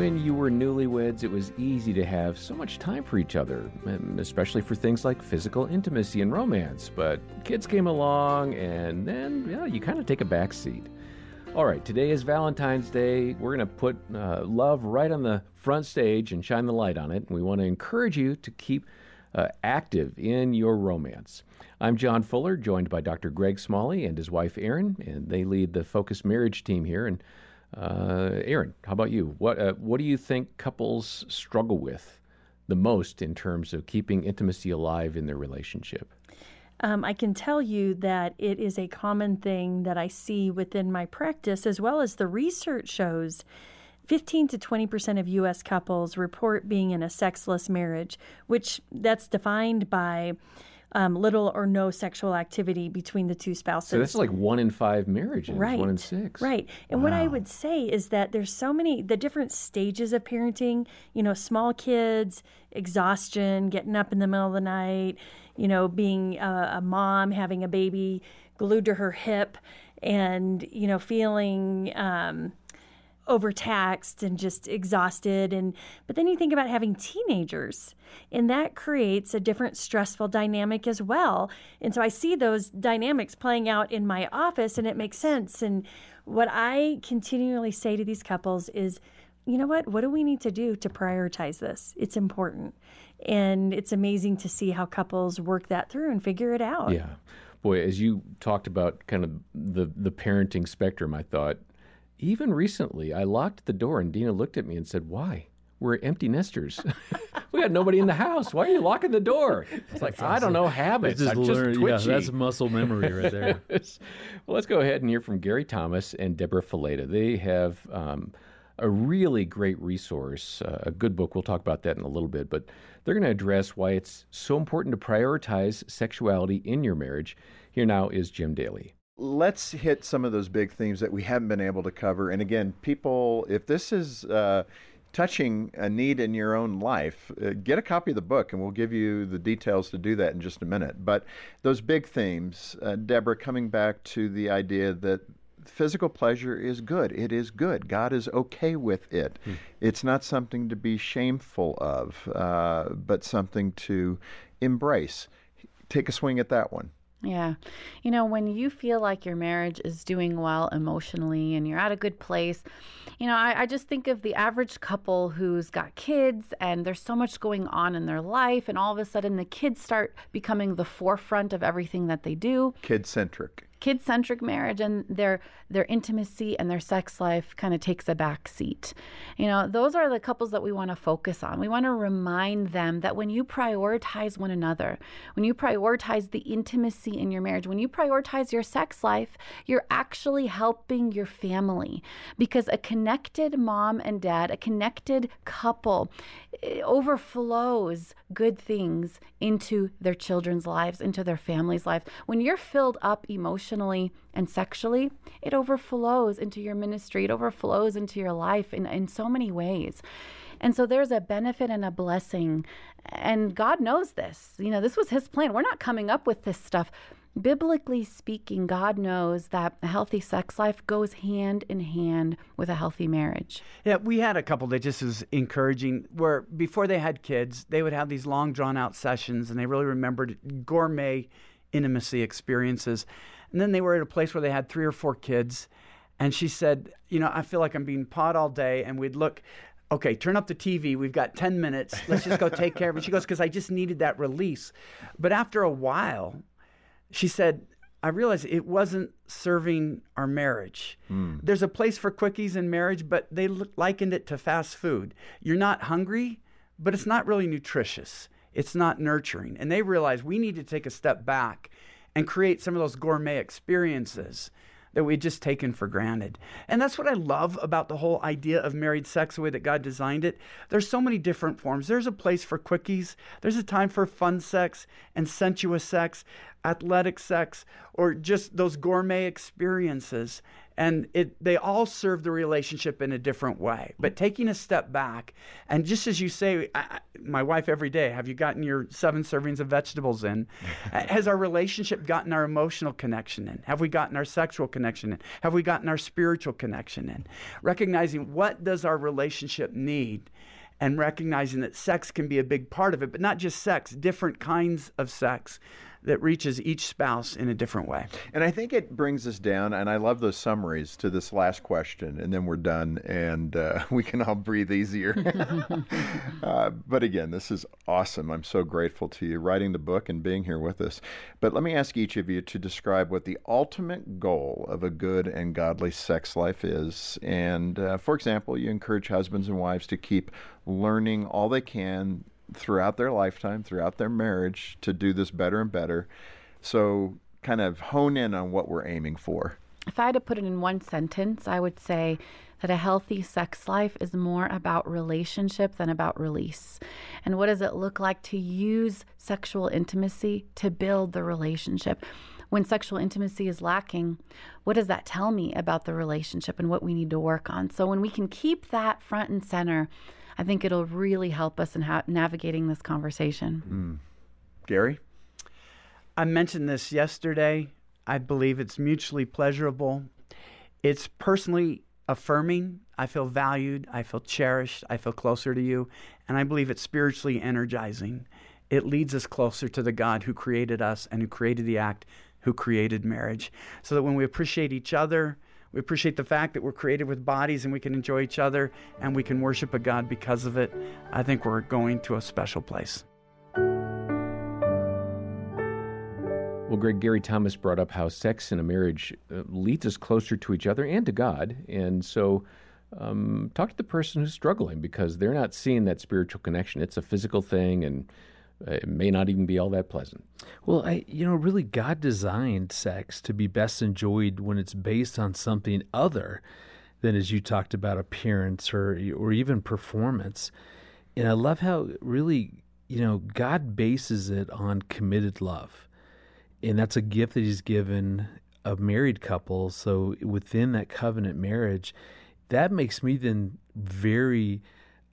When you were newlyweds, it was easy to have so much time for each other, especially for things like physical intimacy and romance. But kids came along, and then, yeah, you kind of take a back seat. All right, today is Valentine's Day. We're going to put uh, love right on the front stage and shine the light on it. And We want to encourage you to keep uh, active in your romance. I'm John Fuller, joined by Dr. Greg Smalley and his wife Erin, and they lead the Focus Marriage team here. And uh, Erin, how about you? What uh, what do you think couples struggle with the most in terms of keeping intimacy alive in their relationship? Um, I can tell you that it is a common thing that I see within my practice, as well as the research shows 15 to 20% of US couples report being in a sexless marriage, which that's defined by um, little or no sexual activity between the two spouses. So that's like one in five marriages, right. one in six. Right. And wow. what I would say is that there's so many, the different stages of parenting, you know, small kids, exhaustion, getting up in the middle of the night, you know, being a, a mom, having a baby glued to her hip, and, you know, feeling, um, overtaxed and just exhausted. And but then you think about having teenagers and that creates a different stressful dynamic as well. And so i see those dynamics playing out in my office and it makes sense. And what i continually say to these couples is you know what? What do we need to do to prioritize this? It's important. And it's amazing to see how couples work that through and figure it out. Yeah. Boy as you talked about kind of the the parenting spectrum i thought even recently, I locked the door and Dina looked at me and said, Why? We're empty nesters. we got nobody in the house. Why are you locking the door? It's like, I don't know, habits. Just I'm just learn, yeah, that's muscle memory right there. well, let's go ahead and hear from Gary Thomas and Deborah Fileta. They have um, a really great resource, uh, a good book. We'll talk about that in a little bit, but they're going to address why it's so important to prioritize sexuality in your marriage. Here now is Jim Daly let's hit some of those big themes that we haven't been able to cover. And again, people, if this is uh, touching a need in your own life, uh, get a copy of the book and we'll give you the details to do that in just a minute. But those big themes, uh, Deborah, coming back to the idea that physical pleasure is good. It is good. God is okay with it. Hmm. It's not something to be shameful of, uh, but something to embrace. Take a swing at that one. Yeah. You know, when you feel like your marriage is doing well emotionally and you're at a good place, you know, I, I, just think of the average couple who's got kids and there's so much going on in their life, and all of a sudden the kids start becoming the forefront of everything that they do. Kid centric kid centric marriage and their their intimacy and their sex life kind of takes a back seat. You know, those are the couples that we want to focus on. We want to remind them that when you prioritize one another, when you prioritize the intimacy in your marriage, when you prioritize your sex life, you're actually helping your family because a connected mom and dad, a connected couple eh, overflows good things into their children's lives, into their family's life. When you're filled up emotionally emotionally and sexually, it overflows into your ministry. It overflows into your life in, in so many ways. And so there's a benefit and a blessing. And God knows this. You know, this was His plan. We're not coming up with this stuff. Biblically speaking, God knows that a healthy sex life goes hand in hand with a healthy marriage. Yeah, we had a couple that just was encouraging where before they had kids, they would have these long drawn out sessions and they really remembered gourmet intimacy experiences. And then they were at a place where they had three or four kids. And she said, You know, I feel like I'm being pawed all day. And we'd look, okay, turn up the TV. We've got 10 minutes. Let's just go take care of it. She goes, Because I just needed that release. But after a while, she said, I realized it wasn't serving our marriage. Mm. There's a place for quickies in marriage, but they likened it to fast food. You're not hungry, but it's not really nutritious. It's not nurturing. And they realized we need to take a step back and create some of those gourmet experiences that we'd just taken for granted. And that's what I love about the whole idea of married sex, the way that God designed it. There's so many different forms. There's a place for quickies, there's a time for fun sex and sensuous sex. Athletic sex, or just those gourmet experiences. And it, they all serve the relationship in a different way. But taking a step back, and just as you say, I, my wife every day, have you gotten your seven servings of vegetables in? Has our relationship gotten our emotional connection in? Have we gotten our sexual connection in? Have we gotten our spiritual connection in? Recognizing what does our relationship need? and recognizing that sex can be a big part of it, but not just sex, different kinds of sex that reaches each spouse in a different way. And I think it brings us down, and I love those summaries to this last question, and then we're done, and uh, we can all breathe easier. uh, but again, this is awesome. I'm so grateful to you writing the book and being here with us. But let me ask each of you to describe what the ultimate goal of a good and godly sex life is. And uh, for example, you encourage husbands and wives to keep learning all they can throughout their lifetime, throughout their marriage, to do this better and better. So, kind of hone in on what we're aiming for. If I had to put it in one sentence, I would say that a healthy sex life is more about relationship than about release. And what does it look like to use sexual intimacy to build the relationship? When sexual intimacy is lacking, what does that tell me about the relationship and what we need to work on? So, when we can keep that front and center, I think it'll really help us in ha- navigating this conversation. Mm. Gary? I mentioned this yesterday. I believe it's mutually pleasurable. It's personally affirming. I feel valued. I feel cherished. I feel closer to you. And I believe it's spiritually energizing. It leads us closer to the God who created us and who created the act, who created marriage. So that when we appreciate each other, we appreciate the fact that we're created with bodies and we can enjoy each other and we can worship a God because of it. I think we're going to a special place. Well, Greg, Gary Thomas brought up how sex in a marriage uh, leads us closer to each other and to God. And so, um, talk to the person who's struggling because they're not seeing that spiritual connection. It's a physical thing, and it may not even be all that pleasant. Well, I, you know, really, God designed sex to be best enjoyed when it's based on something other than, as you talked about, appearance or or even performance. And I love how really, you know, God bases it on committed love, and that's a gift that He's given a married couple. So within that covenant marriage, that makes me then very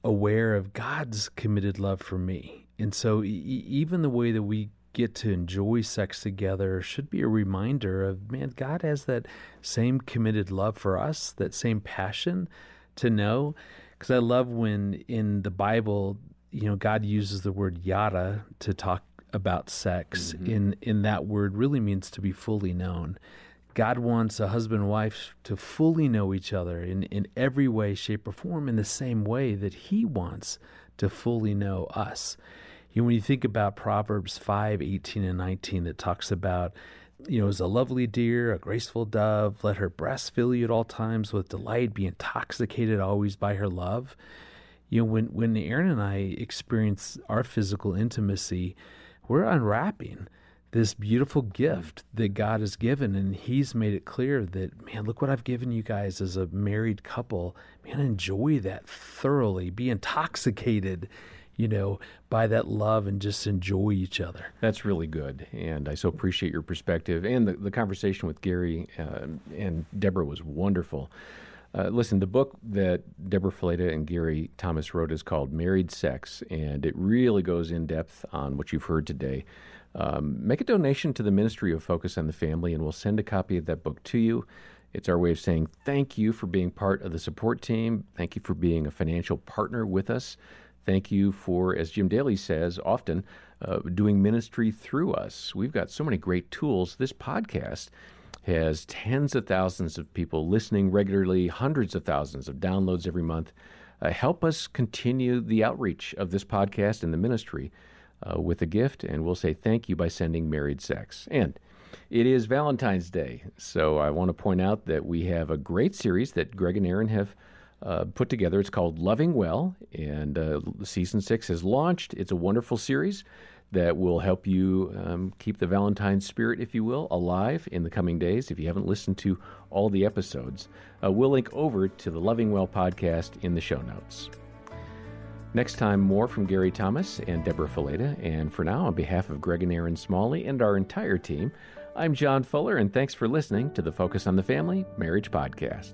aware of God's committed love for me and so, e- even the way that we get to enjoy sex together should be a reminder of man, God has that same committed love for us, that same passion to know. Because I love when in the Bible, you know, God uses the word yada to talk about sex. Mm-hmm. In in that word really means to be fully known. God wants a husband and wife to fully know each other in, in every way, shape, or form in the same way that He wants to fully know us. Know, when you think about Proverbs 5, 18 and 19, that talks about, you know, as a lovely deer, a graceful dove, let her breast fill you at all times with delight, be intoxicated always by her love. You know, when, when Erin and I experience our physical intimacy, we're unwrapping this beautiful gift that God has given. And He's made it clear that, man, look what I've given you guys as a married couple. Man, enjoy that thoroughly, be intoxicated you know, by that love and just enjoy each other. That's really good. And I so appreciate your perspective. And the, the conversation with Gary uh, and Deborah was wonderful. Uh, listen, the book that Deborah Fileta and Gary Thomas wrote is called Married Sex, and it really goes in depth on what you've heard today. Um, make a donation to the Ministry of Focus on the Family, and we'll send a copy of that book to you. It's our way of saying thank you for being part of the support team. Thank you for being a financial partner with us. Thank you for, as Jim Daly says often, uh, doing ministry through us. We've got so many great tools. This podcast has tens of thousands of people listening regularly, hundreds of thousands of downloads every month. Uh, help us continue the outreach of this podcast and the ministry uh, with a gift, and we'll say thank you by sending Married Sex. And it is Valentine's Day, so I want to point out that we have a great series that Greg and Erin have uh, put together. It's called Loving Well, and uh, season six has launched. It's a wonderful series that will help you um, keep the Valentine spirit, if you will, alive in the coming days. If you haven't listened to all the episodes, uh, we'll link over to the Loving Well podcast in the show notes. Next time, more from Gary Thomas and Deborah Fileta. And for now, on behalf of Greg and Erin Smalley and our entire team, I'm John Fuller, and thanks for listening to the Focus on the Family Marriage Podcast.